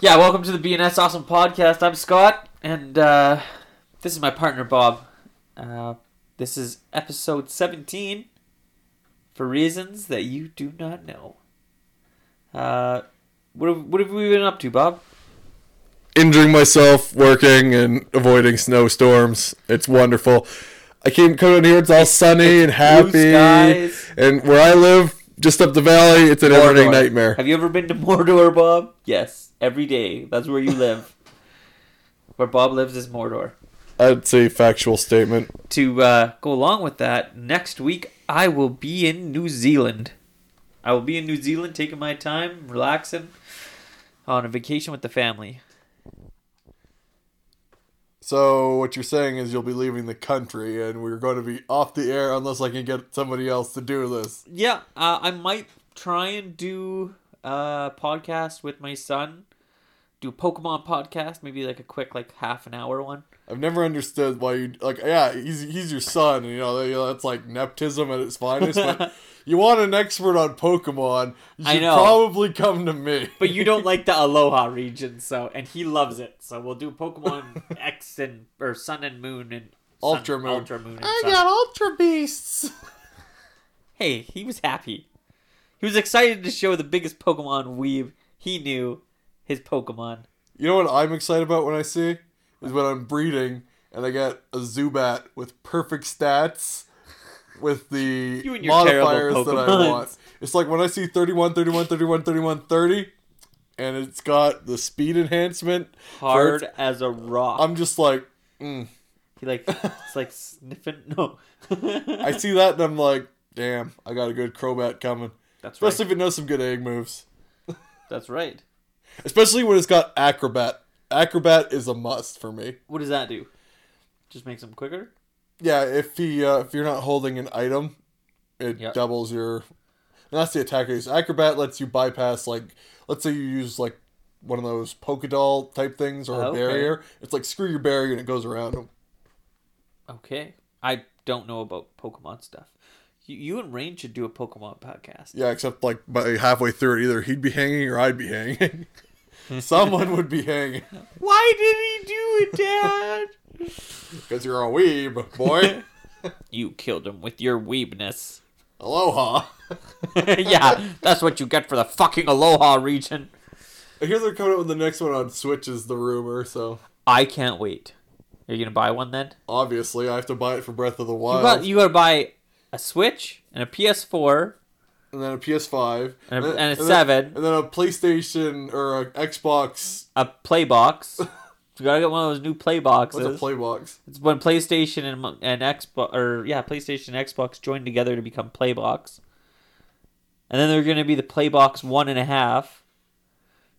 Yeah, welcome to the BNS Awesome Podcast. I'm Scott, and uh, this is my partner Bob. Uh, this is episode 17 for reasons that you do not know. Uh, what have, what have we been up to, Bob? Injuring myself, working, and avoiding snowstorms. It's wonderful. I came coming here. It's all sunny and happy. skies. And where I live, just up the valley, it's an everyday nightmare. Have you ever been to Mordor, Bob? Yes, every day. That's where you live. where Bob lives is Mordor. I'd say factual statement. to uh, go along with that, next week I will be in New Zealand. I will be in New Zealand taking my time, relaxing on a vacation with the family. So what you're saying is you'll be leaving the country, and we're going to be off the air unless I can get somebody else to do this. Yeah, uh, I might try and do a podcast with my son. Do a Pokemon podcast, maybe like a quick, like half an hour one. I've never understood why you like. Yeah, he's he's your son, and you know that's like nepotism at its finest. But you want an expert on Pokemon, you should probably come to me. But you don't like the Alola region, so and he loves it. So we'll do Pokemon X and or Sun and Moon and Sun- Ultra Moon. Ultra Moon. And I Sun. got Ultra Beasts. Hey, he was happy. He was excited to show the biggest Pokemon weave he knew his Pokemon. You know what I'm excited about when I see is when I'm breeding and I get a Zubat with perfect stats with the You and your terrible modifiers that I want. It's like when I see 31, 31, 31, 31, 30, and it's got the speed enhancement. Hard as a rock. I'm just like, mm. he like it's like sniffing. No, I see that and I'm like, damn, I got a good Crobat coming. That's right. Especially if it knows some good egg moves. That's right. Especially when it's got Acrobat. Acrobat is a must for me. What does that do? Just makes him quicker. Yeah, if he uh, if you're not holding an item, it Yep. doubles your. And that's the attack use. Acrobat lets you bypass like, let's say you use like one of those Pokédoll type things or a Okay. barrier. It's like screw your barrier and it goes around them. Okay, I don't know about Pokemon stuff. You, you and Rain should do a Pokemon podcast. Yeah, except like by halfway through it, either he'd be hanging or I'd be hanging. Someone would be hanging Why did he do it, Dad? because you're a weeb, boy. you killed him with your weebness. Aloha. yeah, that's what you get for the fucking Alola region. I hear they're coming out with the next one on Switch is the rumor, so I can't wait. Are you gonna buy one then? obviously I have to buy it for Breath of the You Wild. got you gotta buy a Switch and a PS4 and then a PS5, And a- and a then- 7. and then a PlayStation or a Xbox. a Playbox. you gotta get one of those new play boxes. What's a play box? it's when PlayStation and and Xbox or yeah, PlayStation and Xbox join together to become Playbox. And then they're gonna be the Playbox one and a half.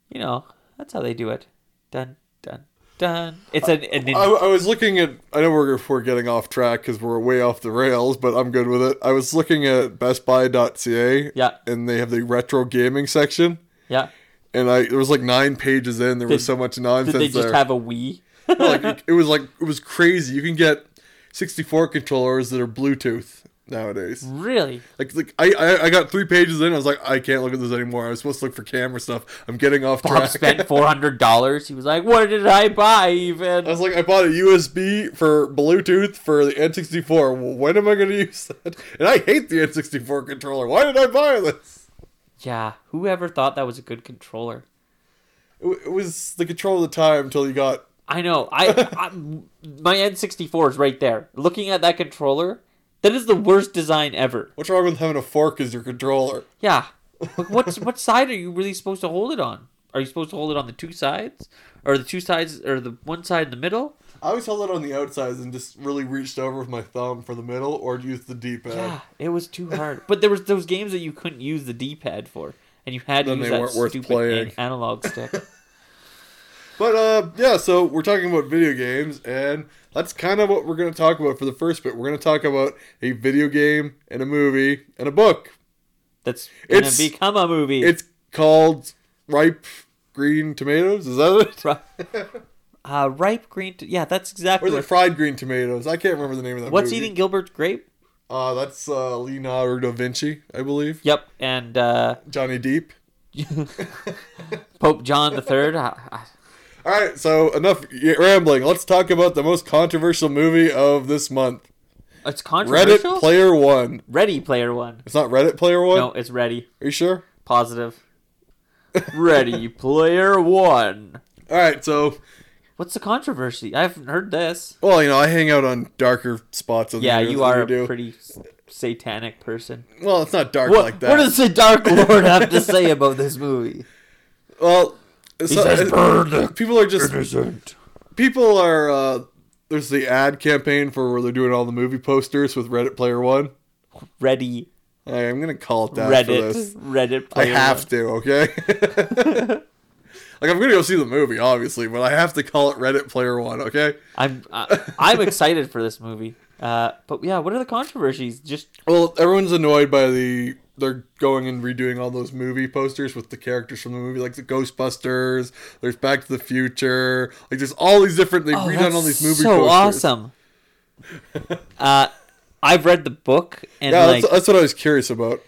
You know, that's how they do it. Done, dun dun. It's a, a nin- I, I was looking at. I know we're we're getting off track because we're way off the rails, but I'm good with it. I was looking at BestBuy.ca. Yeah. And they have the retro gaming section, yeah. and I there was like nine pages in. There was so much nonsense. Did they just there. have a Wii? like it, it was like it was crazy. You can get 64 controllers that are Bluetooth nowadays. really? Like, like I, I I got three pages in. I was like, I can't look at this anymore. I was supposed to look for camera stuff. I'm getting off Bob track. spent four hundred dollars. He was like, "What did I buy?" Even I was like, I bought a USB for Bluetooth for the N64. When am I going to use that? And I hate the N64 controller. Why did I buy this? yeah. Whoever thought that was a good controller? It, it was the control of the time until you got. I know. I, I my N64 is right there. Looking at that controller, that is the worst design ever. What's wrong with having a fork as your controller? Yeah. What's what side are you really supposed to hold it on? Are you supposed to hold it on the two sides, or the two sides, or the one side in the middle? I always held it on the outsides and just really reached over with my thumb for the middle or used the D-pad. Yeah, it was too hard. But there was those games that you couldn't use the D-pad for, and you had to Then use they that stupid an- analog stick. But uh, yeah, so we're talking about video games, and that's kind of what we're going to talk about for the first bit. We're going to talk about a video game and a movie and a book. That's gonna It's- become a movie. It's called Ripe Green Tomatoes. Is that it? Uh, ripe green. T- yeah, that's exactly. Or the Fried Green Tomatoes? I can't remember the name of that. What's movie. eating Gilbert's grape? Uh, that's uh, Leonardo da Vinci, I believe. Yep, and uh, Johnny Depp. Pope John the Third. I- All right, so enough rambling. Let's talk about the most controversial movie of this month. It's controversial. Reddit Player One. Ready Player One. It's not Reddit Player One. No, it's Ready. Are you sure? Positive. Ready Player One. All right, so What's the controversy? I haven't heard this. well, you know, I hang out on darker spots of the Yeah, you are do. a pretty satanic person. Well, it's not dark What, like that. what does the Dark Lord have to say about this movie? well, He so- says, "Burn people are just innocent." people are. uh There's the ad campaign for where they're doing all the movie posters with Reddit Player One. Ready Hey, I'm gonna call it that for this. Reddit. Reddit. I have One. to, okay? like I'm gonna go see the movie, obviously, but I have to call it Reddit Player One, okay? I'm uh, I'm excited for this movie. Uh, but yeah, what are the controversies? Just Well, everyone's annoyed by the they're going and redoing all those movie posters with the characters from the movie, like the Ghostbusters. There's Back to the Future. Like there's all these different. They've oh, redone that's all these movie so posters. awesome. uh, I've read the book and Yeah, like that's, that's what I was curious about.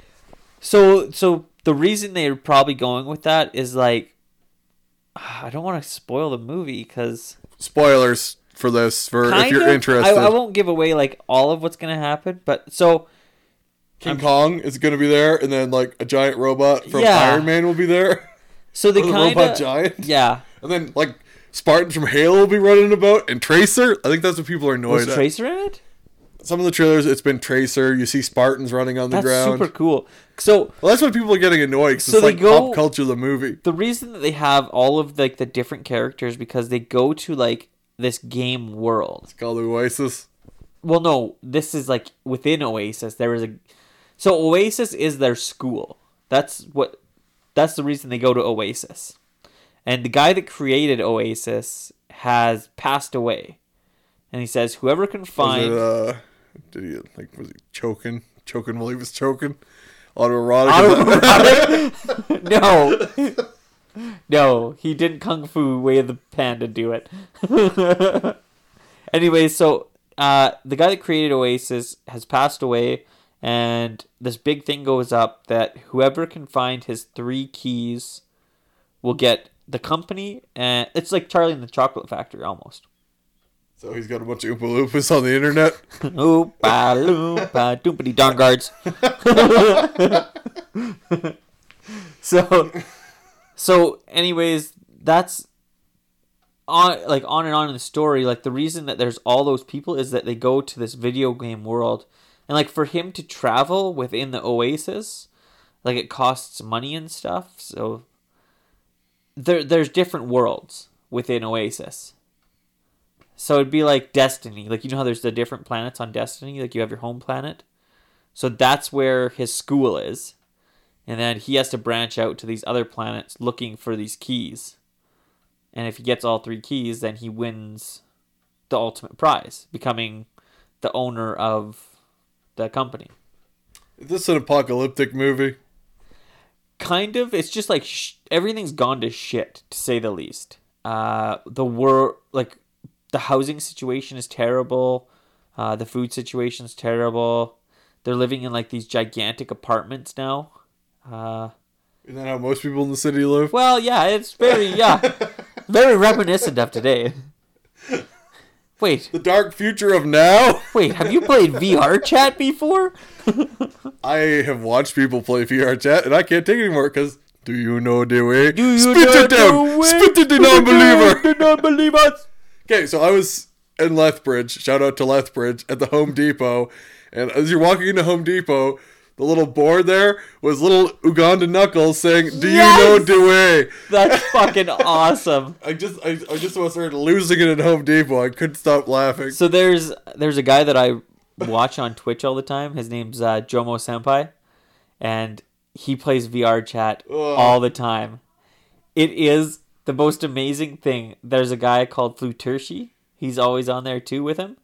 so so the reason they're probably going with that is like I don't want to spoil the movie because Spoilers for this, for if you're of interested. I, I won't give away like all of what's gonna happen, but so King Kong is going to be there, and then like a giant robot from Yeah. Iron Man will be there. so they the kind robot giant. yeah. And then like Spartans from Halo will be running about, and Tracer. I think that's what people are annoyed Was at. Tracer in it? Some of the trailers, it's been Tracer. You see Spartans running on the That's ground. super cool. So Well, that's why people are getting annoyed. 'cause So it's they like go- pop culture, the movie. the reason that they have all of like the different characters because they go to like this game world. It's called Oasis. Well, no, this is like within Oasis. There is a so Oasis is their school. That's what. That's the reason they go to Oasis. And the guy that created Oasis has passed away, and he says whoever can Was find it, uh, did he like was he choking? Choking while he was choking. Autoerotic. no. no, he didn't kung fu way of the panda do it. anyway, so uh, the guy that created Oasis has passed away, and this big thing goes up that whoever can find his three keys will get the company, and it's like Charlie and the Chocolate Factory almost. so he's got a bunch of Oompa Loompas on the internet. Oompa loompa doompity darn guards. so, so anyways, that's on like on and on in the story. Like the reason that there's all those people is that they go to this video game world, and like for him to travel within the Oasis, like it costs money and stuff. So there there's different worlds within Oasis. So it'd be like Destiny. Like you know how there's the different planets on Destiny, like you have your home planet. So that's where his school is. And then he has to branch out to these other planets looking for these keys. And if he gets all three keys, then he wins the ultimate prize, becoming the owner of the company. Is this an apocalyptic movie? kind of. It's just like sh- everything's gone to shit to say the least. Uh the world, like the housing situation is terrible. Uh the food situation is terrible. They're living in like these gigantic apartments now. Uh Isn't that how most people in the city live? well yeah it's very yeah. Very reminiscent of today wait The dark future of now? wait have you played vr chat before I have watched people play VR chat, and I can't take it anymore because do you know the way? Do you Spit know it the down! way? Spit it, the non-believer! the non-believers Okay, so I was in Lethbridge. Shout out to Lethbridge at the Home Depot. And as you're walking into Home Depot, the little board there was little Uganda Knuckles saying, "Do Yes! you know Dewey?" that's fucking awesome I just, I, I just started losing it at Home Depot. I couldn't stop laughing. So there's there's a guy that I watch on Twitch all the time. His name's uh, Jomo Senpai, and he plays VR chat Ugh. all the time. It is the most amazing thing. There's a guy called Flutershi. He's always on there too with him,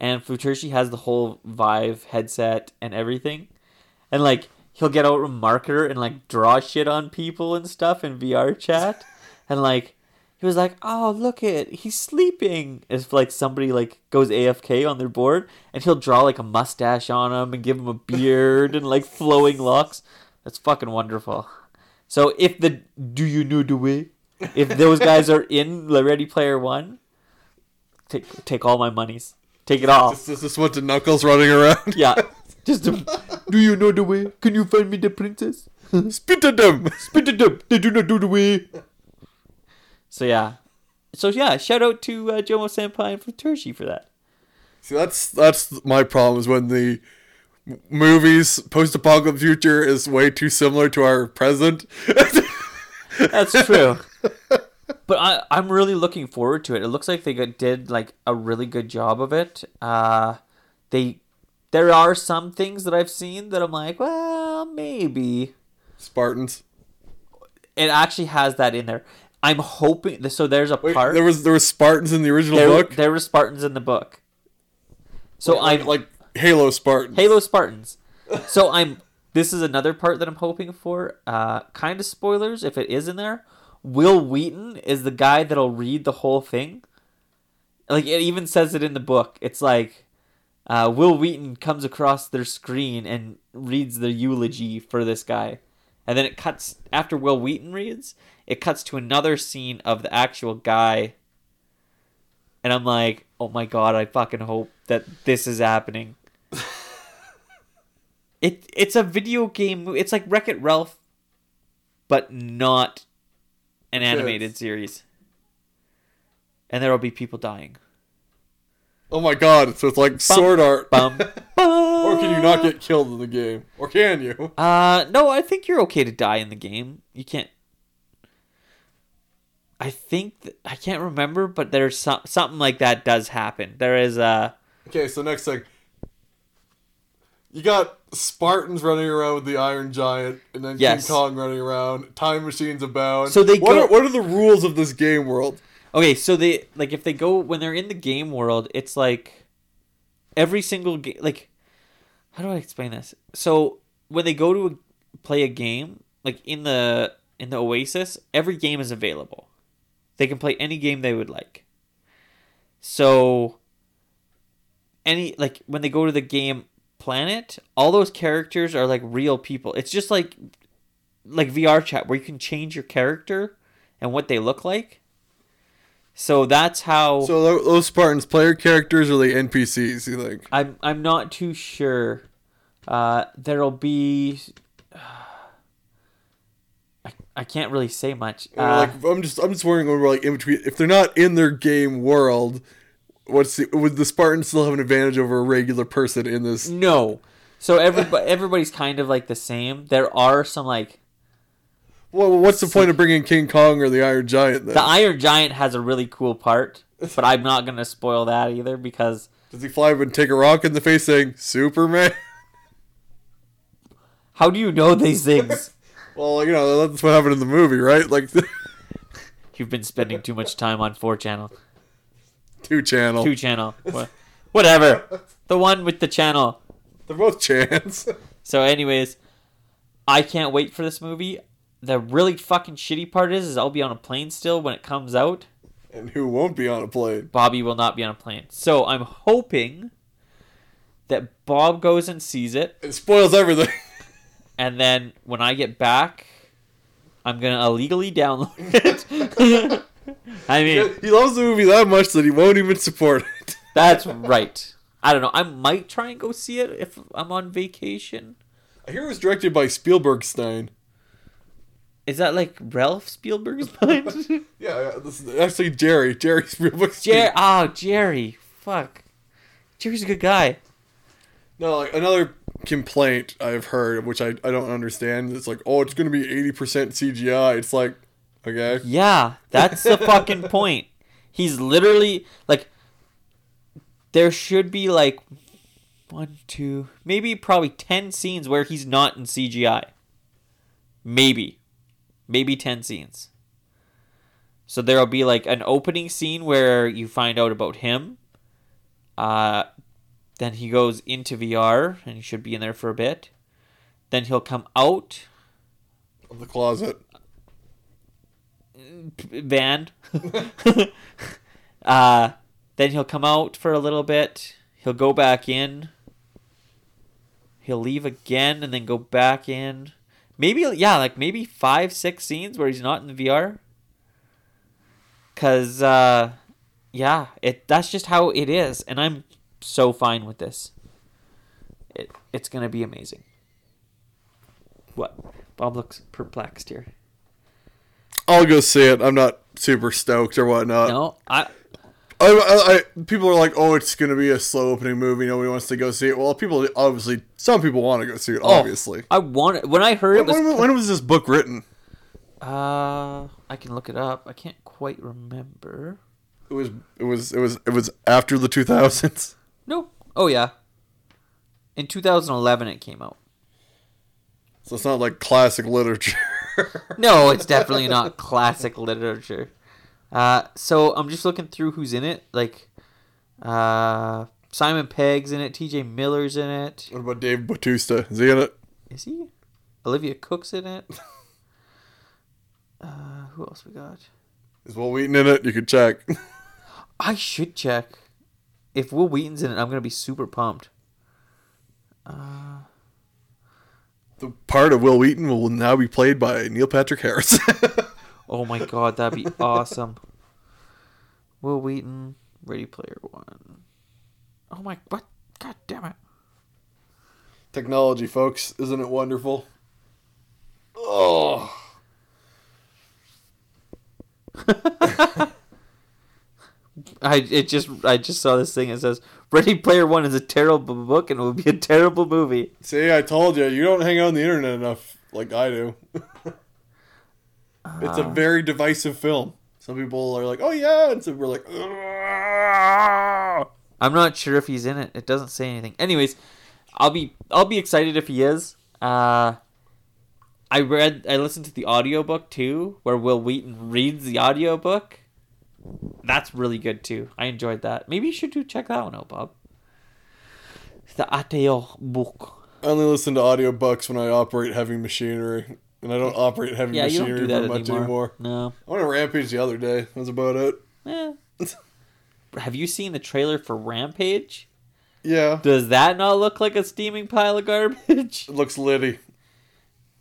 and Flutershi has the whole Vive headset and everything, and like he'll get out a marker and like draw shit on people and stuff in VR chat, and like he was like, "Oh, look it, he's sleeping." If like somebody like goes AFK on their board, and he'll draw like a mustache on him and give him a beard and like flowing locks. That's fucking wonderful. So if the do you know the way If those guys are in the Ready Player One, take take all my monies. Take it all. This is this what the Knuckles running around? Yeah. Just to, do you know the way? Can you find me the princess? Spit at them. Spit it them! They do not do the way. So yeah. So yeah, shout out to uh, Jomo Senpai and Futurshi for that. See, that's that's my problem is when the movies post-apocalyptic future is way too similar to our present. That's true. but I, I'm really looking forward to it. It looks like they got, did like a really good job of it. Uh, they there are some things that I've seen that I'm like, well, maybe Spartans. it actually has that in there. I'm hoping. So there's a Wait, part. there was there was Spartans in the original there, book. there were Spartans in the book. So like, I'm like Halo Spartans. Halo Spartans. So I'm. This is another part that I'm hoping for. Uh, kind of spoilers if it is in there. Wil Wheaton is the guy that'll read the whole thing. Like it even says it in the book. It's like uh, Wil Wheaton comes across their screen and reads the eulogy for this guy, and then it cuts after Wil Wheaton reads. It cuts to another scene of the actual guy. And I'm like, oh my god, I fucking hope that this is happening. It it's a video game. It's like Wreck It Ralph, but not an animated Yes. series. And there will be people dying. Oh my god! So it's like sword art. Bum. or can you not get killed in the game? Or can you? Uh, no, I think you're okay to die in the game. You can't. I think th- I can't remember, but there's some something like that does happen. There is a Okay, so next thing. You got Spartans running around with the Iron Giant, and then Yes. King Kong running around. Time machines abound. So they what go- are what are the rules of this game world? Okay, so they like if they go when they're in the game world, it's like every single game. Like, how do I explain this? So when they go to a, play a game, like in the in the Oasis, every game is available. They can play any game they would like. So any like when they go to the game planet, all those characters are like real people. It's just like like VR chat where you can change your character and what they look like. So that's how So those Spartans, player characters or the NPCs? You think? I'm I'm not too sure. Uh, there'll be. I, I can't really say much. Uh, like I'm just I'm just wondering over like in between if they're not in their game world, what's the, would the Spartans still have an advantage over a regular person in this? no. So everybody everybody's kind of like the same. There are some like Well, what's the point of bringing King Kong or the Iron Giant then? the Iron Giant has a really cool part, but I'm not gonna spoil that either because Does he fly up and take a rock in the face saying Superman? how do you know these things? well, you know that's what happened in the movie, right? Like You've been spending too much time on four channel, two channel. two channel, whatever. The one with the channel. They're both chance. So, anyways, I can't wait for this movie. The really fucking shitty part is, is I'll be on a plane still when it comes out. and who won't be on a plane? Bobby will not be on a plane. So I'm hoping that Bob goes and sees it, It spoils everything. and then when I get back, I'm gonna illegally download it. I mean, he loves the movie that much that he won't even support it. that's right. I don't know. I might try and go see it if I'm on vacation. I hear it was directed by Spielberg Stein. Is that like Ralph Spielberg's mind? Yeah, this is actually Jerry. Jerry Spielberg. Jerry. Oh, Jerry. Fuck. Jerry's a good guy. No, like another complaint I've heard, which I, I don't understand. It's like, oh, it's gonna be eighty percent CGI. It's like, okay, Yeah, that's the fucking point. He's literally like there should be like one, two, maybe probably 10 scenes where he's not in CGI. Maybe. Maybe 10 scenes. So there'll be like an opening scene where you find out about him. Uh then he goes into VR and he should be in there for a bit. Then he'll come out of the closet. van. uh, then he'll come out for a little bit. He'll go back in. He'll leave again and then go back in. Maybe yeah, like maybe five, six scenes where he's not in the VR. Cause uh, yeah, it that's just how it is, and I'm so fine with this. It it's gonna be amazing. What? Bob looks perplexed here. I'll go see it. I'm not super stoked or whatnot. No, I I, I, I, people are like, oh, it's gonna be a slow opening movie. Nobody wants to go see it. Well, people obviously, some people want to go see it. Obviously. I want it. when I heard it was. when, when was this book written? Uh, I can look it up. I can't quite remember. It was. It was. It was. It was after the 2000s. No. Oh yeah. In 2011, it came out. So it's not like classic literature. No, it's definitely not classic literature. Uh, so I'm just looking through who's in it. Like, uh, Simon Pegg's in it. T.J. Miller's in it. what about Dave Bautista? Is he in it? Is he? Olivia Cooke's in it. Uh, who else we got? Is Wil Wheaton in it? You could check. I should check. If Wil Wheaton's in it, I'm gonna be super pumped. Uh, the part of Wil Wheaton will now be played by Neil Patrick Harris. oh my god, that'd be awesome. Wil Wheaton, Ready Player One. Oh my, what? God damn it. Technology, folks, isn't it wonderful? Oh. I it just I just saw this thing. It says Ready Player One is a terrible book and it will be a terrible movie. See, I told you, you don't hang out on the internet enough like I do. it's a very divisive film. Some people are like, "Oh yeah," and some are like. I'm not sure if he's in it. It doesn't say anything. Anyways, I'll be I'll be excited if he is. Uh I read I listened to the audiobook too, where Wil Wheaton reads the audiobook. That's really good too. I enjoyed that. Maybe you should do check that one out, Bob. The Ateo book. I only listen to audiobooks when I operate heavy machinery, and I don't operate heavy Yeah, you don't machinery do that much anymore. anymore. No. I went on Rampage the other day. That's about it. Eh. Have you seen the trailer for Rampage? Yeah, Does that not look like a steaming pile of garbage? it looks litty.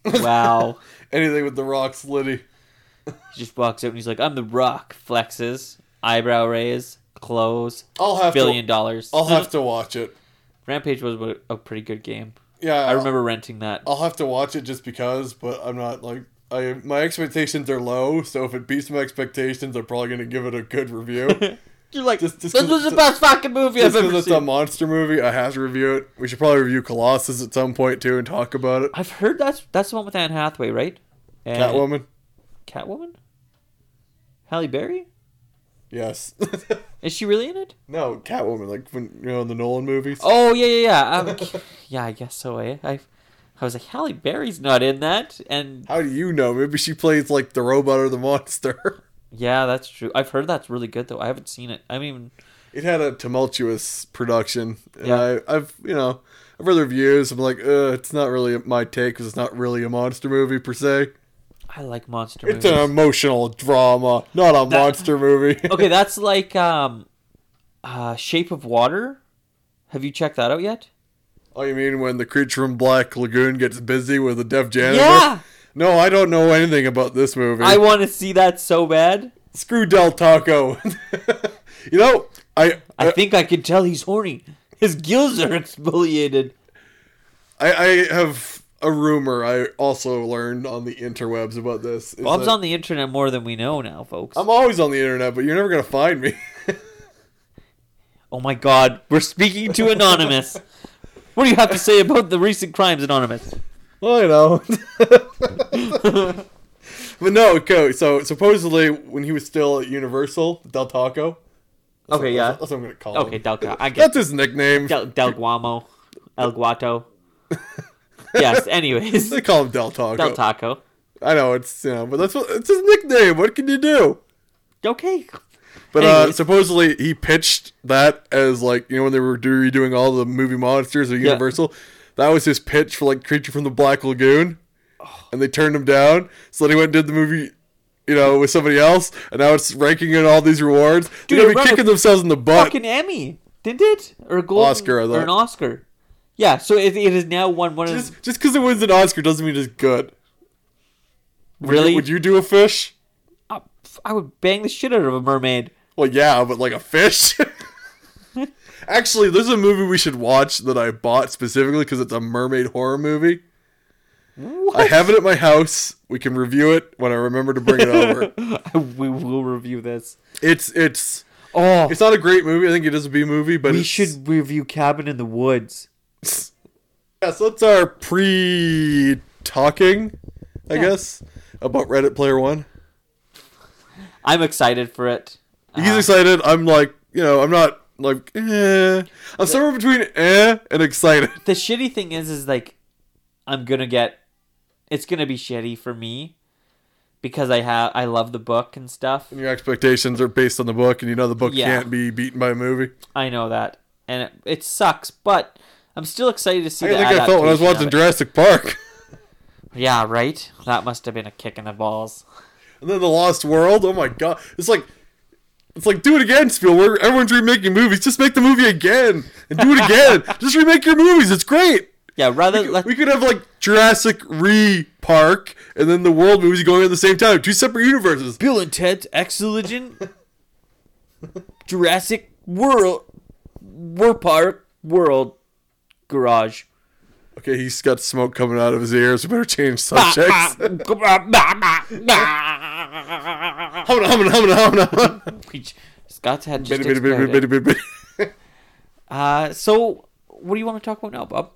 wow. Anything with the rocks litty. He just walks out and he's like, "I'm the Rock." Flexes, eyebrow raise, clothes, I'll have billion to. dollars. I'll have to watch it. Rampage was a pretty good game. Yeah, I remember renting that. I'll have to watch it just because, but I'm not like I my expectations are low, so if it beats my expectations, I'm probably gonna give it a good review. You're like, Just- just this was the best fucking movie I've ever it's a monster movie, I have to review it. We should probably review Colossal at some point too and talk about it. I've heard that's that's the one with Anne Hathaway, right? And Catwoman, Catwoman. Halle Berry. Yes. Is she really in it? no, Catwoman, like when you know in the Nolan movies. Oh yeah, yeah, yeah. Um, yeah, I guess so. Eh? I, I was like, Halle Berry's not in that, and How do you know? Maybe she plays like the robot or the monster. yeah, that's true. I've heard that's really good though. I haven't seen it. I mean, it had a tumultuous production, and Yeah. I, I've you know I've read the reviews. I'm like, uh, it's not really my take because it's not really a monster movie per se. I like monster It's movies. an emotional drama, not a That- monster movie. okay, that's like um, uh, Shape of Water. Have you checked that out yet? oh, you mean when the creature from Black Lagoon gets busy with the deaf janitor? Yeah, No, I don't know anything about this movie. I want to see that so bad. Screw Del Taco. you know, I I think I can tell he's horny. His gills are exfoliated. I, I have a rumor I also learned on the interwebs about this. is Bob's on the internet more than we know now, folks. I'm always on the internet, but you're never gonna find me. oh my God, we're speaking to Anonymous. what do you have to say about the recent crimes, Anonymous? well, you know. but no, okay. So supposedly, when he was still at Universal, Del Taco. that's Okay, what- yeah. That's what I'm gonna call him. Okay, Del get That's his nickname. Del, Del Guamo, El Guato. yes. Anyways, They call him Del Taco. Del Taco. I know it's you know, but that's what it's his nickname. What can you do? Okay. But uh, supposedly he pitched that as like you know when they were redoing all the movie monsters at Yeah. Universal, that was his pitch for like Creature from the Black Lagoon, Oh. and they turned him down. So then he went and did the movie, you know, with somebody else, and now it's ranking in all these rewards. Dude, They're gonna be kicking themselves in the butt. Fucking Emmy, didn't it? Or a golden, Oscar, or an Oscar. Yeah. So it, it has now won one of. Just just because it wins an Oscar doesn't mean it's good. Would Really? You, would you do a fish? Uh, I would bang the shit out of a mermaid. Well, yeah, but like a fish. Actually, there's a movie we should watch that I bought specifically because it's a mermaid horror movie. What? I have it at my house. We can review it when I remember to bring it over. we will review this. It's it's Oh, it's not a great movie. I think it is a B movie, but we should review Cabin in the Woods. Yeah, so that's our pre-talking, I Yeah. guess, about Reddit Player One. I'm excited for it. He's Uh, excited. I'm like, you know, I'm not like, eh. I'm somewhere between eh and excited. the shitty thing is, is like, I'm gonna get. It's gonna be shitty for me, because I have I love the book and stuff. And your expectations are based on the book, and you know the book Yeah. can't be beaten by a movie. I know that, and it, it sucks, but I'm still excited to see. I think I felt when I was watching. Jurassic Park. Yeah, right. That must have been a kick in the balls. And then the Lost World. Oh my god! It's like, it's like do it again, Spielberg. Everyone's remaking movies. Just make the movie again and do it again. Just remake your movies. It's great. Yeah, rather let We could have like Jurassic Re Park and then the World movies going at the same time. Two separate universes. Bill and Ted's Excellent Jurassic World War Park World Garage. Okay, he's got smoke coming out of his ears. We better change subjects. Hum, hum, hum, hum, hum. Scott's had just Bitty. Uh, so what do you want to talk about now, Bob?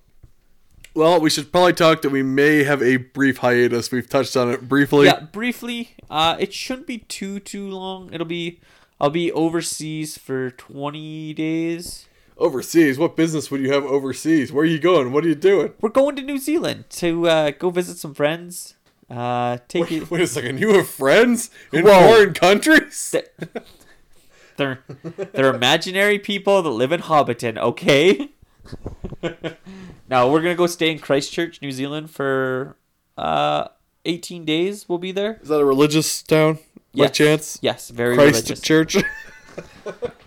Well, we should probably talk that we may have a brief hiatus. We've touched on it briefly. Yeah, briefly. Uh, it shouldn't be too too long. It'll be I'll be overseas for twenty days. Overseas, what business would you have overseas? Where are you going? What are you doing? We're going to New Zealand to uh, go visit some friends. Uh, take Wait, it. wait a second, you have friends in Whoa. foreign countries? They're they're imaginary people that live in Hobbiton, okay? now we're gonna go stay in Christchurch, New Zealand for uh eighteen days. We'll be there. Is that a religious town? By Yes. chance? Yes, very Christ religious. Church?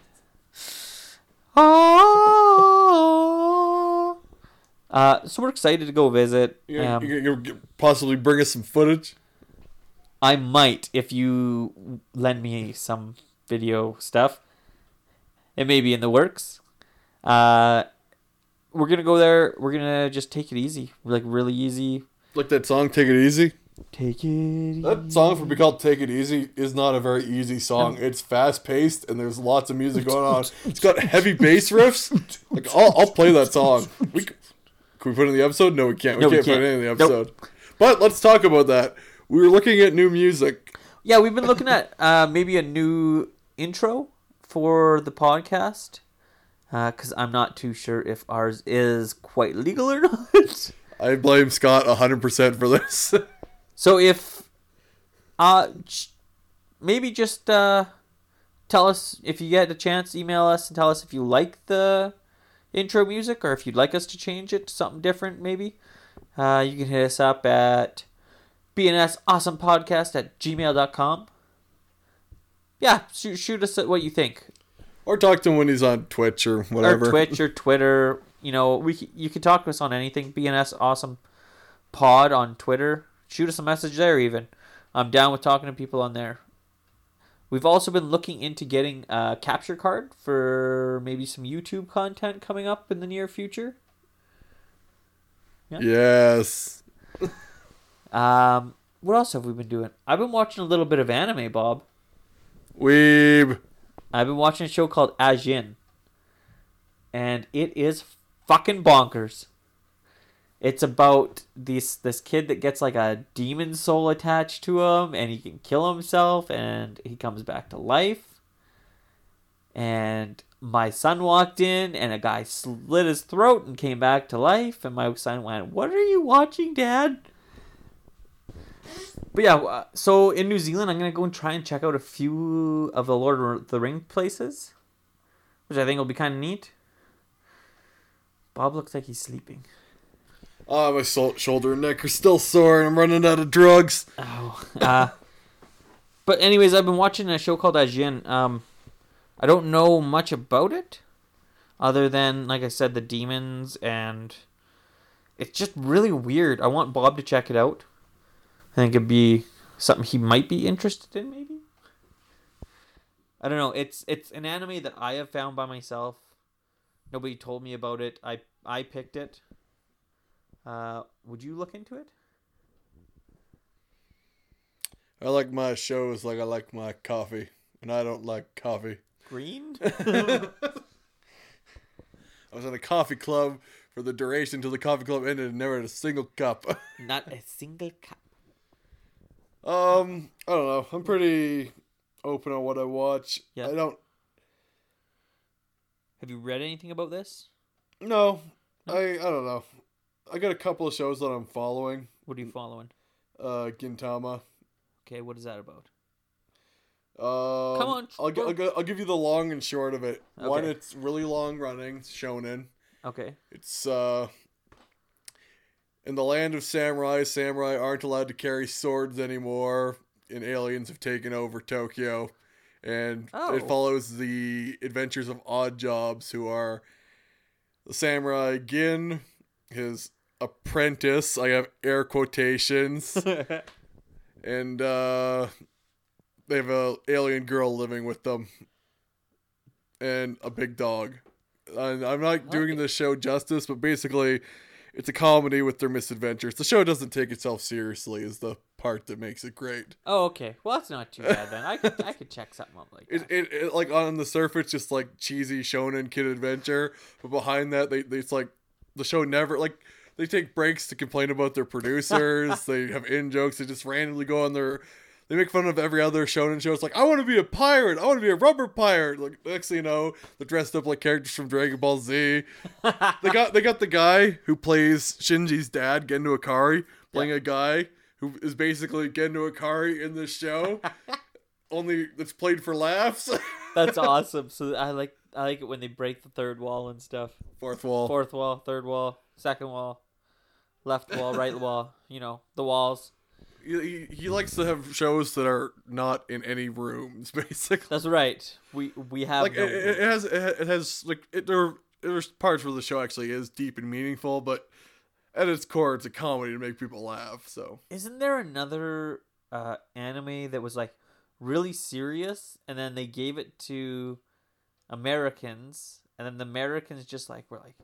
Uh, so we're excited to go visit. You're, Um, you're, you're possibly bring us some footage. I might if you lend me some video stuff. It may be in the works. Uh, we're gonna go there. We're gonna just take it easy, like really easy. Like that song, Take It Easy. Take it. That song for be called Take It Easy is not a very easy song. It's fast paced and there's lots of music going on. It's got heavy bass riffs. Like I'll, I'll play that song. We can we put it in the episode? No, we can't. We No, can't put can't. it in the Nope. episode. But let's talk about that. We were looking at new music. Yeah, we've been looking at uh, maybe a new intro for the podcast because I'm not too sure if ours is quite legal or not. I blame Scott 100% for this. So if uh maybe just uh tell us if you get a chance, email us and tell us if you like the intro music or if you'd like us to change it to something different maybe. Uh you can hit us up at bnsawesomepodcast at gmail.com. Yeah, shoot, shoot us at what you think. or talk to him when he's on Twitch or whatever. Or Twitch or Twitter. You know, we you can talk to us on anything. BNS Awesome Pod on Twitter. Shoot us a message there even. I'm down with talking to people on there. We've also been looking into getting a capture card for maybe some YouTube content coming up in the near future. Yes. Um, what else have we been doing? I've been watching a little bit of anime, Bob. Weeb. I've been watching a show called Ajin. And it is fucking bonkers. It's about this this kid that gets like a demon soul attached to him and he can kill himself and he comes back to life. And my son walked in and a guy slit his throat and came back to life and my son went, "What are you watching, dad?" But yeah, uh, so in New Zealand, I'm gonna go and try and check out a few of the Lord of the Ring places, which I think will be kind of neat. Bob looks like he's sleeping. Oh, my sol- shoulder and neck are still sore and I'm running out of drugs. Oh, uh, but anyways, I've been watching a show called Ajin. Um, I don't know much about it, other than like I said, the demons and it's just really weird. I want Bob to check it out. I think it'd be something he might be interested in, maybe. I don't know. It's it's an anime that I have found by myself. Nobody told me about it. I I picked it. Uh, would you look into it? I like my shows like I like my coffee, and I don't like coffee. Green? I was in a coffee club for the duration until the coffee club ended and never had a single cup. Not a single cup. um, I don't know. I'm pretty open on what I watch. Yeah. I don't. Have you read anything about this? No, I I don't know. I got a couple of shows that I'm following. What are you following? Uh, Gintama. Okay, what is that about? Um, Come on, I'll, gi- I'll, gi- I'll give you the long and short of it. One, it's really long running, it's shonen. Okay. It's uh, in the land of samurai. Samurai aren't allowed to carry swords anymore, and aliens have taken over Tokyo. And Oh. it follows the adventures of odd jobs, who are the samurai Gin, his apprentice. I have air quotations, and uh, they have a alien girl living with them, and a big dog. And I'm not doing Okay. the show justice, but basically, it's a comedy with their misadventures. The show doesn't take itself seriously, is the part that makes it great. oh, okay. Well, that's not too bad then. I could I could check something up like It, it, it like on the surface, just like cheesy shonen kid adventure, but behind that, they, they it's like the show never like they take breaks to complain about their producers. they have in jokes. They just randomly go on their. They make fun of every other shonen show. It's like I want to be a pirate. I want to be a rubber pirate. Like next thing you know, they're dressed up like characters from Dragon Ball Z. they got they got the guy who plays Shinji's dad, Gendo Ikari, playing a guy who is basically Gendo Ikari in this show. Only it's played for laughs. That's awesome. So I like I like it when they break the third wall and stuff. Fourth wall. Fourth wall, third wall, second wall, left wall, right wall. You know the walls. He, he, he likes to have shows that are not in any rooms, basically. That's right. We we have Like no it, it has it has like it, there there's parts where the show actually is deep and meaningful, but at its core, it's a comedy to make people laugh. So Isn't there another uh, anime that was like really serious, and then they gave it to Americans, and then the Americans just like were like,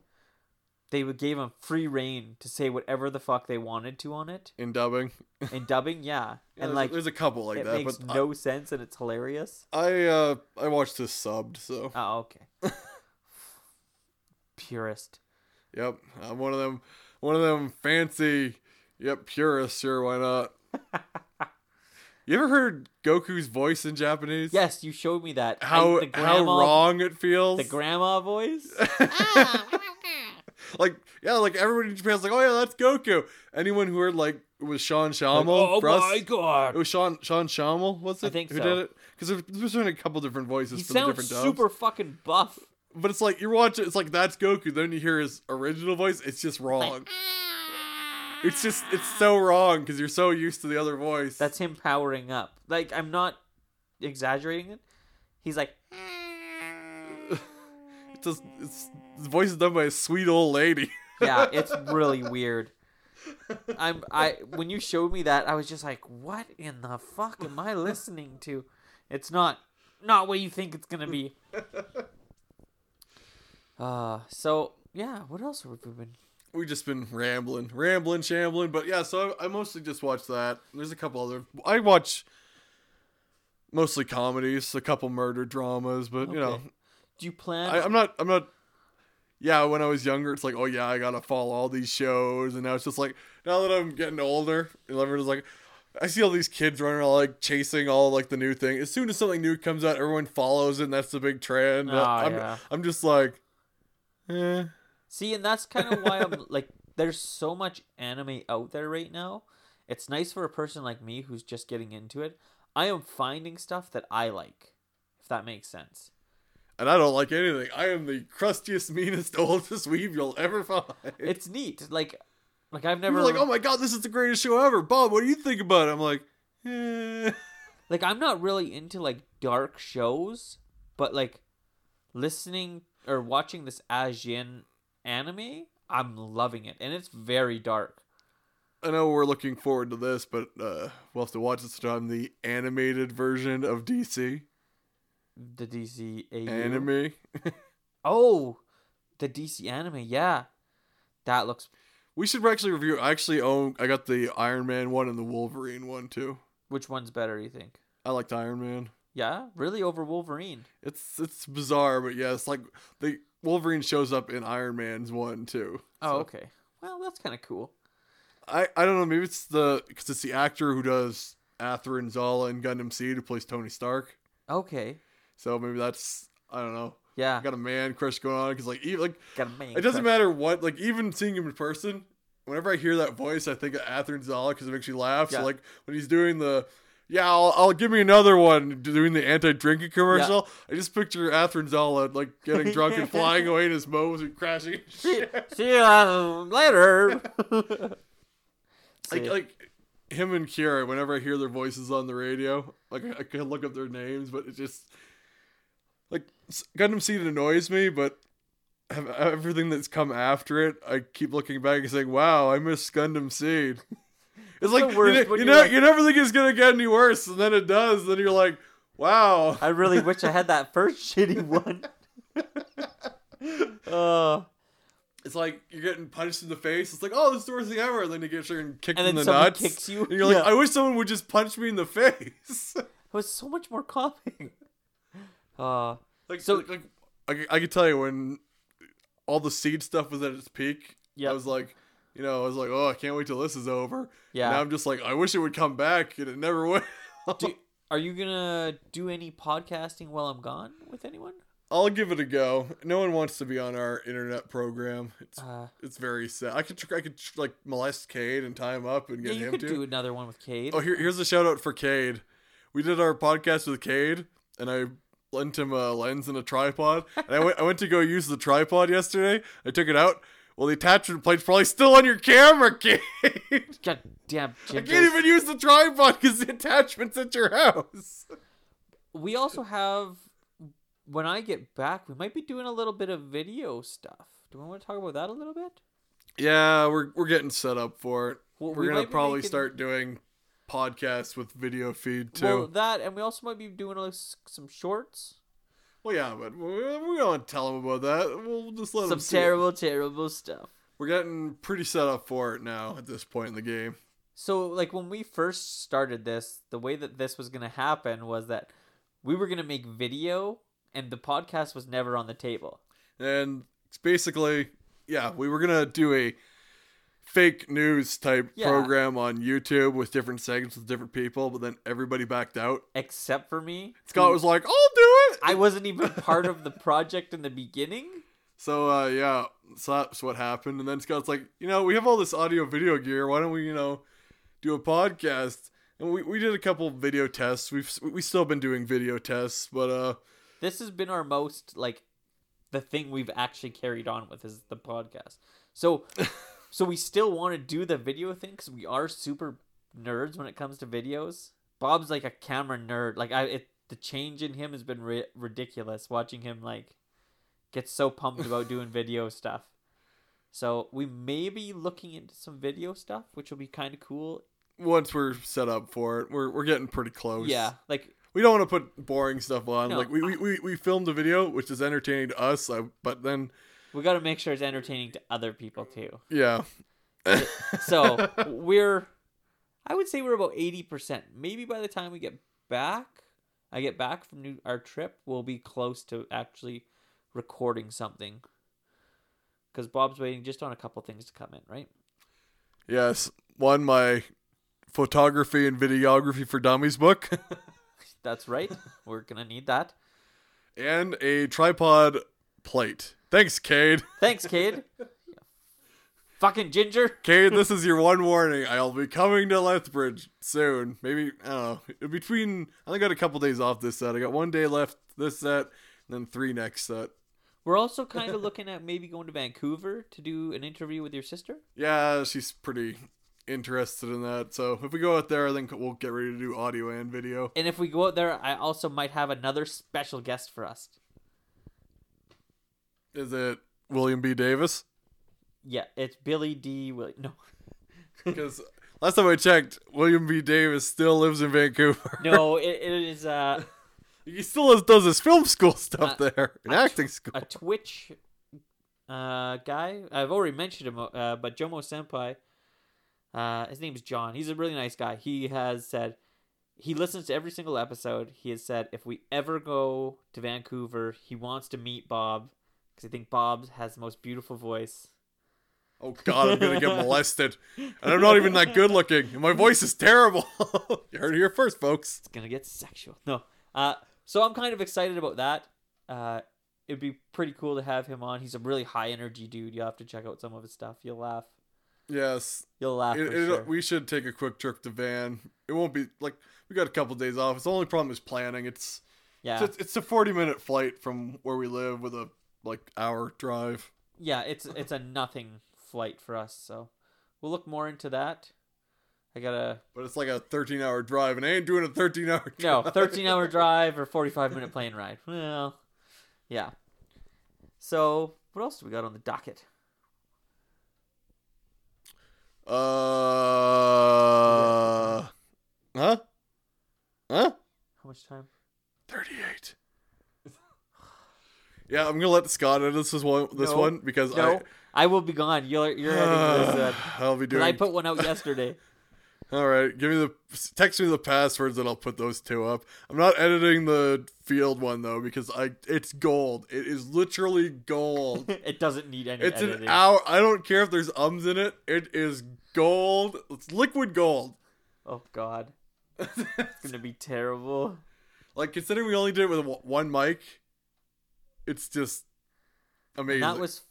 they gave them free reign to say whatever the fuck they wanted to on it in dubbing, in dubbing, yeah, Yeah, and there's, like there's a couple like it that, makes but no sense and it's hilarious. I uh I watched this subbed, so Oh, okay. Purist. yep, I'm one of them, one of them fancy, yep, purists. Sure, why not? you ever heard Goku's voice in Japanese? Yes, you showed me that. How the how wrong it feels. The grandma voice. Like yeah, like everybody in Japan's like, oh yeah, that's Goku. Anyone who heard like it was Sean Schemmel, oh us- my god. it was Sean Sean Schemmel, What's it? I think who so. did it? Because there's been a couple different voices He for the sounds different dubs. super fucking buff. But it's like you're watching, it's like that's Goku. Then you hear his original voice. It's just wrong. Mm. It's just it's so wrong because you're so used to the other voice. That's him powering up. Like I'm not exaggerating it. He's like, just it's the voice is done by a sweet old lady. yeah, it's really weird. I'm I when you showed me that, I was just like, what in the fuck am I listening to? It's not not what you think it's gonna be. Uh so yeah, what else have we been? we just been rambling, rambling, shambling. But yeah, so I, I mostly just watch that. There's a couple other. I watch mostly comedies, a couple murder dramas, but you know, Okay. Do you plan? I, I'm not. I'm not. Yeah, when I was younger, it's like, oh yeah, I gotta follow all these shows, and now it's just like, now that I'm getting older, and everyone's like, I see all these kids running around like chasing all like the new thing. As soon as something new comes out, everyone follows it, and that's the big trend. Oh, I'm, yeah. I'm just like, eh. See, and that's kind of why I'm like, there's so much anime out there right now. It's nice for a person like me who's just getting into it. I am finding stuff that I like, if that makes sense. And I don't like anything. I am the crustiest, meanest, oldest weeb you'll ever find. It's neat. Like, like I've never People are like, oh my god, this is the greatest show ever. Bob, what do you think about it? I'm like, eh. like I'm not really into like dark shows, but like listening or watching this Ajin anime, I'm loving it, and it's very dark. I know we're looking forward to this, but uh, we'll have to watch this time. The animated version of DC. The DC AU. anime. Oh, the DC anime. Yeah, that looks. we should actually review. I actually own. I got the Iron Man one and the Wolverine one too. Which one's better? You think? I liked Iron Man. Yeah, really over Wolverine. It's it's bizarre, but yeah, it's like the Wolverine shows up in Iron Man's one too. Oh, So, okay. Well, that's kind of cool. I I don't know. Maybe it's the because it's the actor who does Athrun Zala in Gundam Seed who plays Tony Stark. Okay. So maybe that's I don't know. Yeah. Got a man crush going on because like even like Got a man. it doesn't crush. matter what like even seeing him in person. Whenever I hear that voice, I think of Athrun Zala because it makes me laugh. Yeah. So like when he's doing the yeah, I'll, I'll give me another one doing the anti-drinking commercial. I just picture Athrun Zala like getting drunk and flying away in his mows and crashing. See, see you uh, later. like like him and Kira. Whenever I hear their voices on the radio, like I can look up their names, but it just Gundam Seed annoys me, but everything that's come after it, I keep looking back and saying, "Wow, I miss Gundam Seed." It's like worst you, you know like- you never think it's gonna get any worse, and then it does. Then you're like, "Wow." I really wish I had that first shitty one. uh, It's like you're getting punched in the face. It's like, "Oh, this is the worst thing ever," and then you get sure and kicked and in then the someone nuts. kicks you. And you're like, "I wish someone would just punch me in the face." it was so much more calming. Uh, Like So- so, like I, I could tell you when all the seed stuff was at its peak. Yeah. I was like, you know, I was like, oh, I can't wait till this is over. Yeah. Now I'm just like, I wish it would come back, and it never will. do, are you gonna do any podcasting while I'm gone with anyone? I'll give it a go. No one wants to be on our internet program. It's Uh, it's very sad. I could tr- I could like molest Cade and tie him up and yeah, get you him could to. do another one with Cade. Oh, here, here's a shout out for Cade. We did our podcast with Cade, and I lent him a lens and a tripod. And I went, I went to go use the tripod yesterday. I took it out. Well, the attachment plate's probably still on your camera, Cade. God damn, I can't even use the tripod because the attachment's at your house. We also have. When I get back, we might be doing a little bit of video stuff. Do we want to talk about that a little bit? Yeah, we're we're getting set up for it. Well, we're we gonna probably making- start doing podcasts with video feed too. Well, that, and we also might be doing like, some shorts. Well, yeah, but we, don't tell them about that. We'll just let some them see it. terrible, terrible stuff. We're getting pretty set up for it now at this point in the game. So, like when we first started this, the way that this was gonna happen was that we were gonna make video, and the podcast was never on the table. And it's basically, yeah, we were gonna do a fake news type Yeah. program on YouTube with different segments with different people, but then everybody backed out. Except for me, Scott was like, "I'll do it." I wasn't even part of the project in the beginning. So uh, yeah, so that's what happened. And then Scott's like, you know, we have all this audio video gear. Why don't we, you know, do a podcast? And we, we did a couple video tests. We've we still been doing video tests, but uh, This has been our most like the thing we've actually carried on with is the podcast. So, so we still want to do the video thing because we are super nerds when it comes to videos. Bob's like a camera nerd. Like I, it, the change in him has been ri- ridiculous. Watching him like get so pumped about doing video stuff. So we may be looking into some video stuff, which will be kind of cool. once we're set up for it, we're we're getting pretty close. Yeah, like we don't want to put boring stuff on. No. Like we, we, we, we filmed a video, which is entertaining to us, but then we got to make sure it's entertaining to other people too. yeah, So we're, I would say we're about eighty percent. Maybe by the time we get back, I get back from new, our trip, we'll be close to actually recording something. Because Bob's waiting just on a couple things to come in, right? yes. One, my photography and videography for dummies book, That's right. we're gonna need that. and a tripod plate. Thanks, Cade. Thanks, kid. Fucking ginger. Cade, this is your one warning. I'll be coming to Lethbridge soon. Maybe I don't know. Between I only got a couple days off this set. I got one day left this set, and then three next set. We're also kind of looking at maybe going to Vancouver to do an interview with your sister. Yeah, she's pretty interested in that. So if we go out there, then we'll get ready to do audio and video. And if we go out there, I also might have another special guest for us. Is it William B. Davis? Yeah, it's Billy D. No, Because last time I checked, William B. Davis still lives in Vancouver. no, it, it is. Uh, He still has, does his film school stuff Uh, there, and acting school. a Twitch uh, guy. I've already mentioned him, uh, but Jomo Senpai. Uh, his name's John. He's a really nice guy. He has said he listens to every single episode. He has said if we ever go to Vancouver, he wants to meet Bob because I think Bob has the most beautiful voice. Oh God, I'm gonna get molested, and I'm not even that good looking, and my voice is terrible. you heard it here first, folks. It's gonna get sexual. No. Uh, so I'm kind of excited about that. Uh, it'd be pretty cool to have him on. He's a really high energy dude. You'll have to check out some of his stuff. You'll laugh. Yes, You'll laugh it, for it- sure. we should take a quick trip to Van. It won't be like we got a couple days off. It's the only problem is planning. It's yeah. it's, it's a 40 minute flight from where we live with a like hour drive. yeah, it's it's a nothing flight for us, so we'll look more into that. I gotta But it's like a 13 hour drive, and I ain't doing a 13 hour. no thirteen hour drive or forty five minute plane ride. Well, yeah. So what else do we got on the docket? Uh, huh? Huh? How much time? 38. Yeah, I'm gonna let Scott edit this one. This No. one because No, I, will be gone. You're you're editing this. I, I'll be Uh, doing. I put one out yesterday. All right, give me the text me the passwords and I'll put those two up. I'm not editing the field one though because I it's gold. It is literally gold. it doesn't need any it's editing. an hour. I don't care if there's ums in it. It is gold. It's liquid gold. Oh God, it's gonna be terrible. like considering we only did it with one mic, it's just amazing. And that was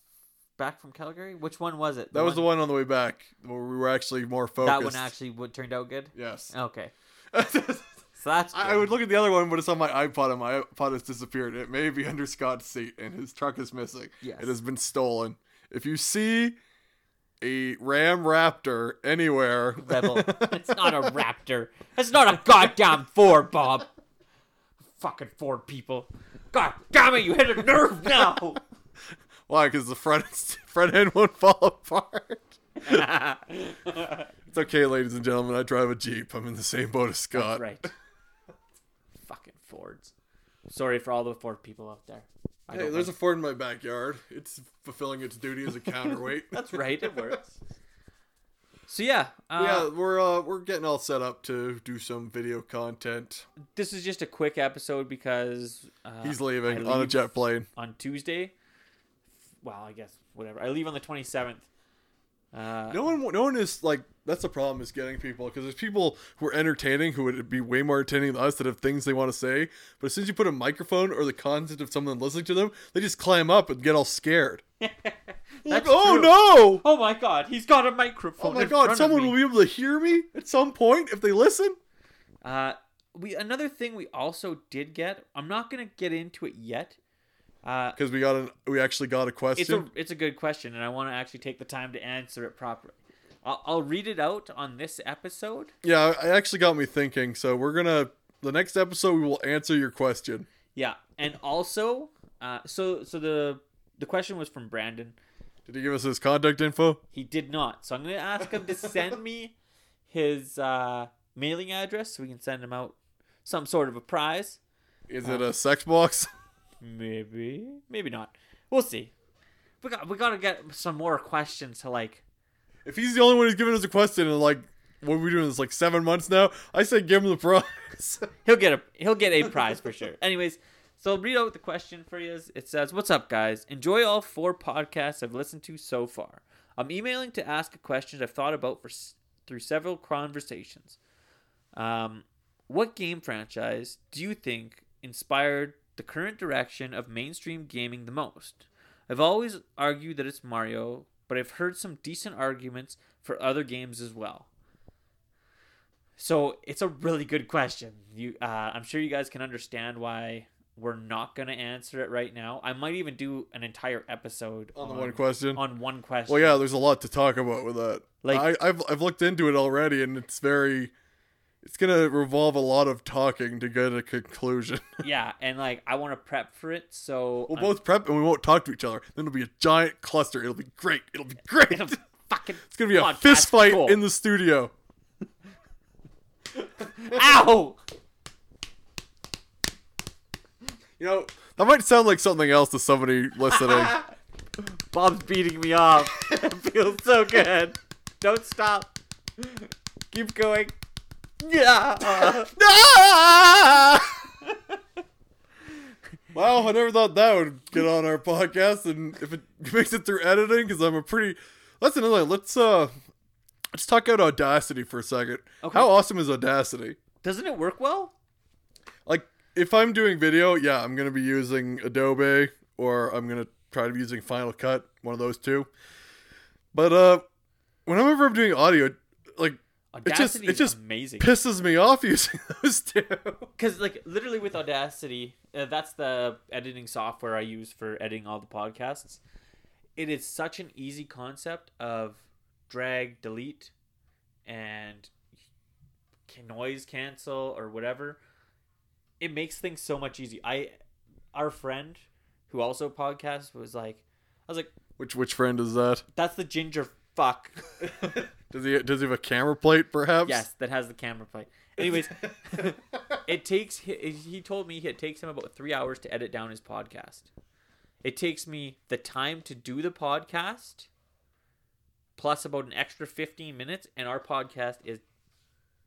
back from Calgary. Which one was it? that was the one on the way back where we were actually more focused. That one actually would turned out good. Yes. Okay, so that's. I I would look at the other one, but it's on my iPod, and my iPod has disappeared. It may be under Scott's seat, and his truck is missing. Yes. It has been stolen. If you see a Ram Raptor anywhere, Rebel. it's not a Raptor. It's not a goddamn Ford, Bob. Fucking Ford people. God damn it, you hit a nerve now. why? Because the front front end won't fall apart. It's okay, ladies and gentlemen. I drive a Jeep. I'm in the same boat as Scott. That's right. Fucking Fords. Sorry for all the Ford people out there. I Hey, there's a Ford in my backyard. It's fulfilling its duty as a counterweight. That's right, it works. So yeah, uh, yeah, we're uh, we're getting all set up to do some video content. this is just a quick episode because uh, He's leaving on a jet plane. on Tuesday. Well, I guess whatever. I leave on the twenty seventh. Uh, No one, no one is like that's the problem is getting people because there's people who are entertaining who would be way more entertaining than us that have things they want to say. But as soon as you put a microphone or the content of someone listening to them, they just climb up and get all scared. Like, oh true. no! Oh my God, he's got a microphone. Oh my god! Someone will be able to hear me at some point if they listen. Uh, we another thing we also did get. I'm not gonna get into it yet. Uh, Because we got an, we actually got a question. it's a it's a good question, and I want to actually take the time to answer it properly. I'll, I'll read it out on this episode. yeah, it actually got me thinking. So we're gonna the next episode we will answer your question. Yeah, and also, uh, so so the the question was from Brandon. Did he give us his contact info? He did not, so I'm gonna ask him to send me his uh, mailing address so we can send him out some sort of a prize. Is it a sex box? Maybe, maybe not. We'll see. We got we gotta get some more questions to like. If he's the only one who's giving us a question and like what are we doing this like seven months now, I say give him the prize. He'll get a he'll get a prize for sure. Anyways, so I'll read out the question for you. It says, "What's up, guys? Enjoy all four podcasts I've listened to so far. I'm emailing to ask a question I've thought about for through several conversations. Um, what game franchise do you think inspired the current direction of mainstream gaming the most? I've always argued that it's Mario, but I've heard some decent arguments for other games as well." So it's a really good question. You, uh, I'm sure you guys can understand why we're not gonna answer it right now. I might even do an entire episode on the one question. on one question. well, yeah, there's a lot to talk about with that. Like- I, I've I've looked into it already, and it's very. It's gonna revolve a lot of talking to get a conclusion. yeah, and like I want to prep for it, so we'll I'm- both prep and we won't talk to each other. Then it'll be a giant cluster. It'll be great. It'll be great. it'll fucking It's gonna be a fist fight goal. in the studio. Ow! You know, that might sound like something else to somebody listening. Bob's beating me off. it feels so good. Don't stop. Keep going. Yeah. Ah! wow, I never thought that would get on our podcast, and if it makes it through editing, because I'm a pretty. Let's another. Let's uh, let's talk about Audacity for a second. Okay. How awesome is Audacity? Doesn't it work well? Like, if I'm doing video, yeah, I'm gonna be using Adobe, or I'm gonna try to be using Final Cut, one of those two. But uh, whenever I'm doing audio, like it just Audacity it is just amazing. pisses me off using those two. Because like literally with Audacity, uh, that's the editing software I use for editing all the podcasts. It is such an easy concept of drag, delete, and can noise cancel or whatever. It makes things so much easy. I, our friend, who also podcasts, was like, I was like, Which which friend is that? that's the ginger fuck. Does he does he have a camera plate perhaps? Yes, that has the camera plate. Anyways, it takes he, told me it takes him about 3 hours to edit down his podcast. It takes me the time to do the podcast plus about an extra 15 minutes and our podcast is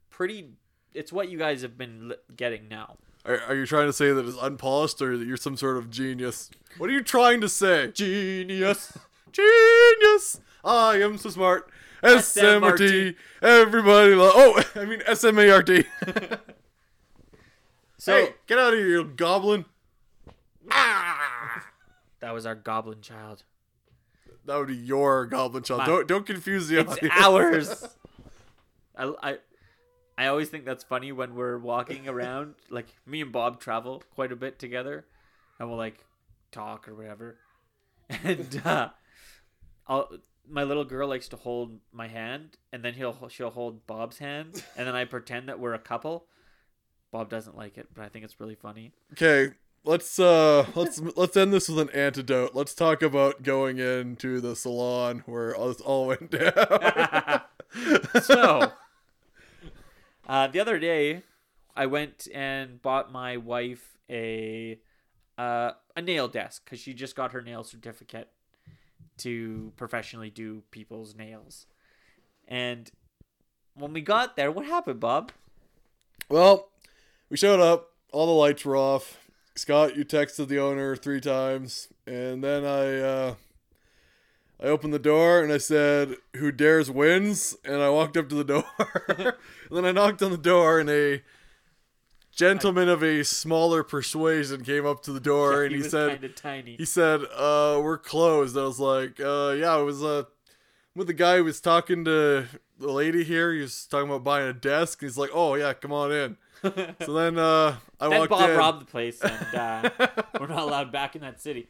pretty it's what you guys have been getting now. Are, are you trying to say that it's unpolished or that you're some sort of genius? What are you trying to say? Genius. Genius! I am so smart. SMRT. Everybody love. Oh, I mean SMART. So hey, get out of here, you goblin. that was our goblin child. That would be your goblin child. My- don't don't confuse the It's audience. ours. I, I, I always think that's funny when we're walking around. Like me and Bob travel quite a bit together, and we'll like talk or whatever. And uh, I'll, my little girl likes to hold my hand, and then he'll she'll hold Bob's hand, and then I pretend that we're a couple. Bob doesn't like it, but I think it's really funny. Okay, let's uh let's let's end this with an antidote. Let's talk about going into the salon where all this all went down. so uh, the other day i went and bought my wife a uh, a nail desk because she just got her nail certificate to professionally do people's nails and when we got there what happened bob well, we showed up, all the lights were off. Scott, you texted the owner three times, and then I uh I opened the door and I said, "Who dares wins?" And I walked up to the door. and then I knocked on the door, and a gentleman of a smaller persuasion came up to the door, and he, was said, tiny he said, uh, we're closed. I was like, uh, yeah, it was uh, with the guy who was talking to the lady here. He was talking about buying a desk. He's like, oh, yeah, come on in. So then uh, I walked in. then walked bob in. robbed the place and uh, we're not allowed back in that city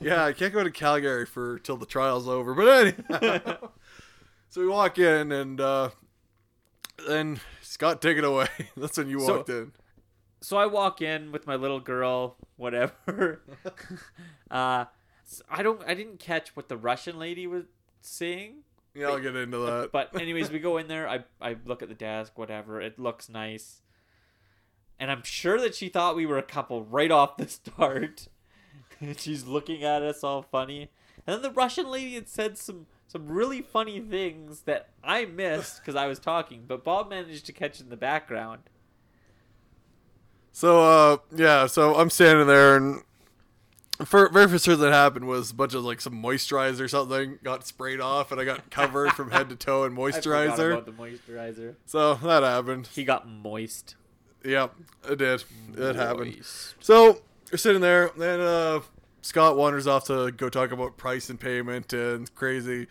Yeah, I can't go to Calgary for till the trial's over. But anyway, so we walk in, and uh, then Scott, take it away. That's when you So- walked in. So I walk in with my little girl, whatever. uh, I don't, I didn't catch what the Russian lady was saying. Yeah, I'll get into that. But anyways, we go in there. I, I look at the desk, whatever. It looks nice, and I'm sure that she thought we were a couple right off the start. She's looking at us all funny, and then the Russian lady had said some some really funny things that I missed because I was talking, but Bob managed to catch in the background. So uh yeah, so I'm standing there and for very first thing that happened was a bunch of like some moisturizer or something got sprayed off and I got covered from head to toe in moisturizer. about the moisturizer. So that happened. He got moist. Yep, it did. It happened. Moist. So we're sitting there, and then uh Scott wanders off to go talk about price and payment and crazy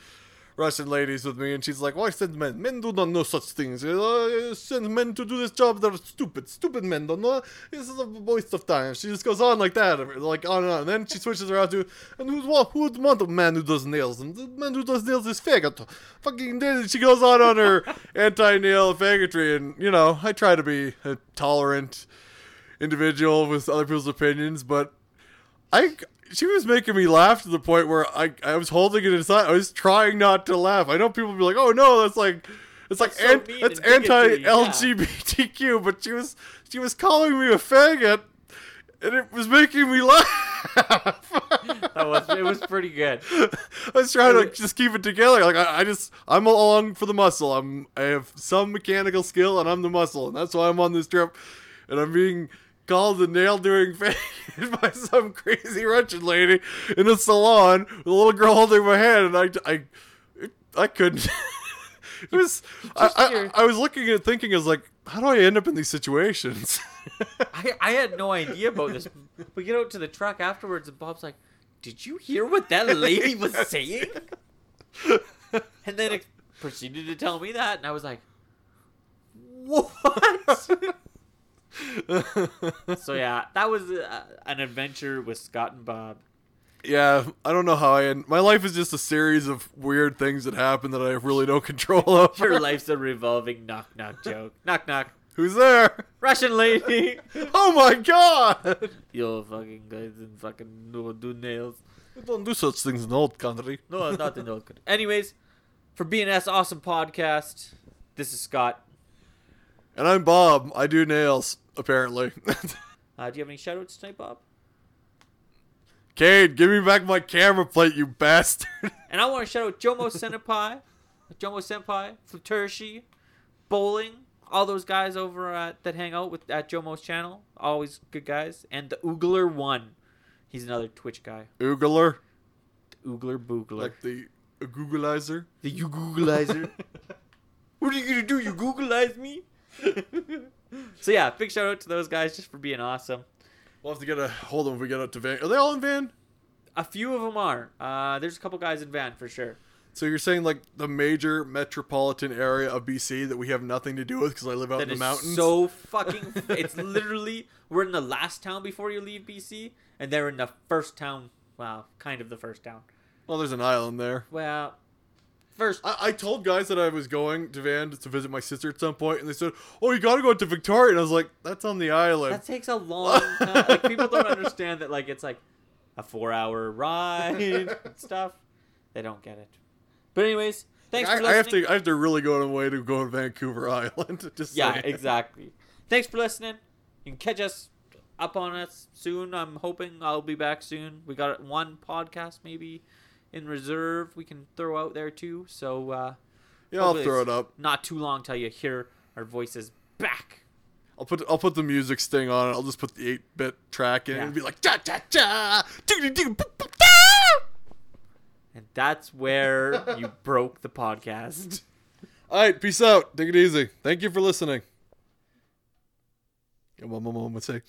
Russian ladies with me, and she's like, "Why send men? Men do not know such things. Uh, send men to do this job. They're stupid. Stupid men don't know. This is a waste of time." She just goes on like that, like on and on. And then she switches around to, "And who's what? Who would want a man who does nails? And the man who does nails is faggot. Fucking." Then she goes on on her anti-nail faggotry, and you know, I try to be a tolerant individual with other people's opinions, but I she was making me laugh to the point where I I was holding it inside. I was trying not to laugh. I know people be like, "Oh no, that's like it's like so an, that's anti bigotry, yeah. LGBTQ," but she was she was calling me a faggot and it was making me laugh. That was it was pretty good. I was trying to just keep it together. Like I, I just I'm along for the muscle. I'm I have some mechanical skill and I'm the muscle, and that's why I'm on this trip. And I'm being called a nail doing fan by some crazy Russian lady in a salon with a little girl holding my hand, and I I I couldn't. it was I, I, I was looking at thinking, I was like, how do I end up in these situations? I, I had no idea about this. We get out to the truck afterwards, and Bob's like, "Did you hear what that lady was saying?" And then it proceeded to tell me that, and I was like, "What?" so yeah, that was uh, an adventure with Scott and Bob. Yeah, I don't know how I end. My life is just a series of weird things that happen that I have really no control over. Your life's a revolving knock knock joke. Knock knock. Who's there? Russian lady. Oh my god! Yo, fucking guys and fucking no do nails. We don't do such things in old country. No, not in old country. Anyways, for BNS Awesome Podcast, this is Scott. And I'm Bob. I do nails, apparently. Uh, do you have any shoutouts tonight, Bob? Cade, give me back my camera plate, you bastard. And I want to shout out Jomo Senpai, Jomo Senpai, Flutershi, Bowling, all those guys over at, that hang out with at Jomo's channel. Always good guys. And the Oogler One. He's another Twitch guy. Oogler, Oogler Boogler. like the Googleizer. the you Googleizer. what are you gonna do? You Googleize me? So yeah, big shout out to those guys just for being awesome. We'll have to get a hold of them if we get out to Van. Are they all in Van? A few of them are. Uh, there's a couple guys in van for sure. So you're saying like the major metropolitan area of BC that we have nothing to do with because I live out That in the mountains? so fucking. it's literally we're in the last town before you leave BC, and they're in the first town. Wow, kind of the first town. well, there's an island there. Well, first. I, I told guys that I was going to Van to visit my sister at some point, and they said, "Oh, you got to go to Victoria." And I was like, "That's on the island." That takes a long time. Like people don't understand that. Like it's like a four-hour ride and stuff. They don't get it. But anyways, thanks I, for I have listening. to. I have to really go on the way to go to Vancouver Island. Just yeah, saying. exactly. Thanks for listening. You can catch us up on us soon. I'm hoping I'll be back soon. We got one podcast maybe in reserve we can throw out there too. So uh, Yeah, I'll throw it up. Not too long till you hear our voices back. I'll put I'll put the music sting on it. I'll just put the eight bit track in Yeah. and be like cha cha cha. And that's where you broke the podcast. All right, peace out. Take it easy. Thank you for listening. Yeah, one more moment, say.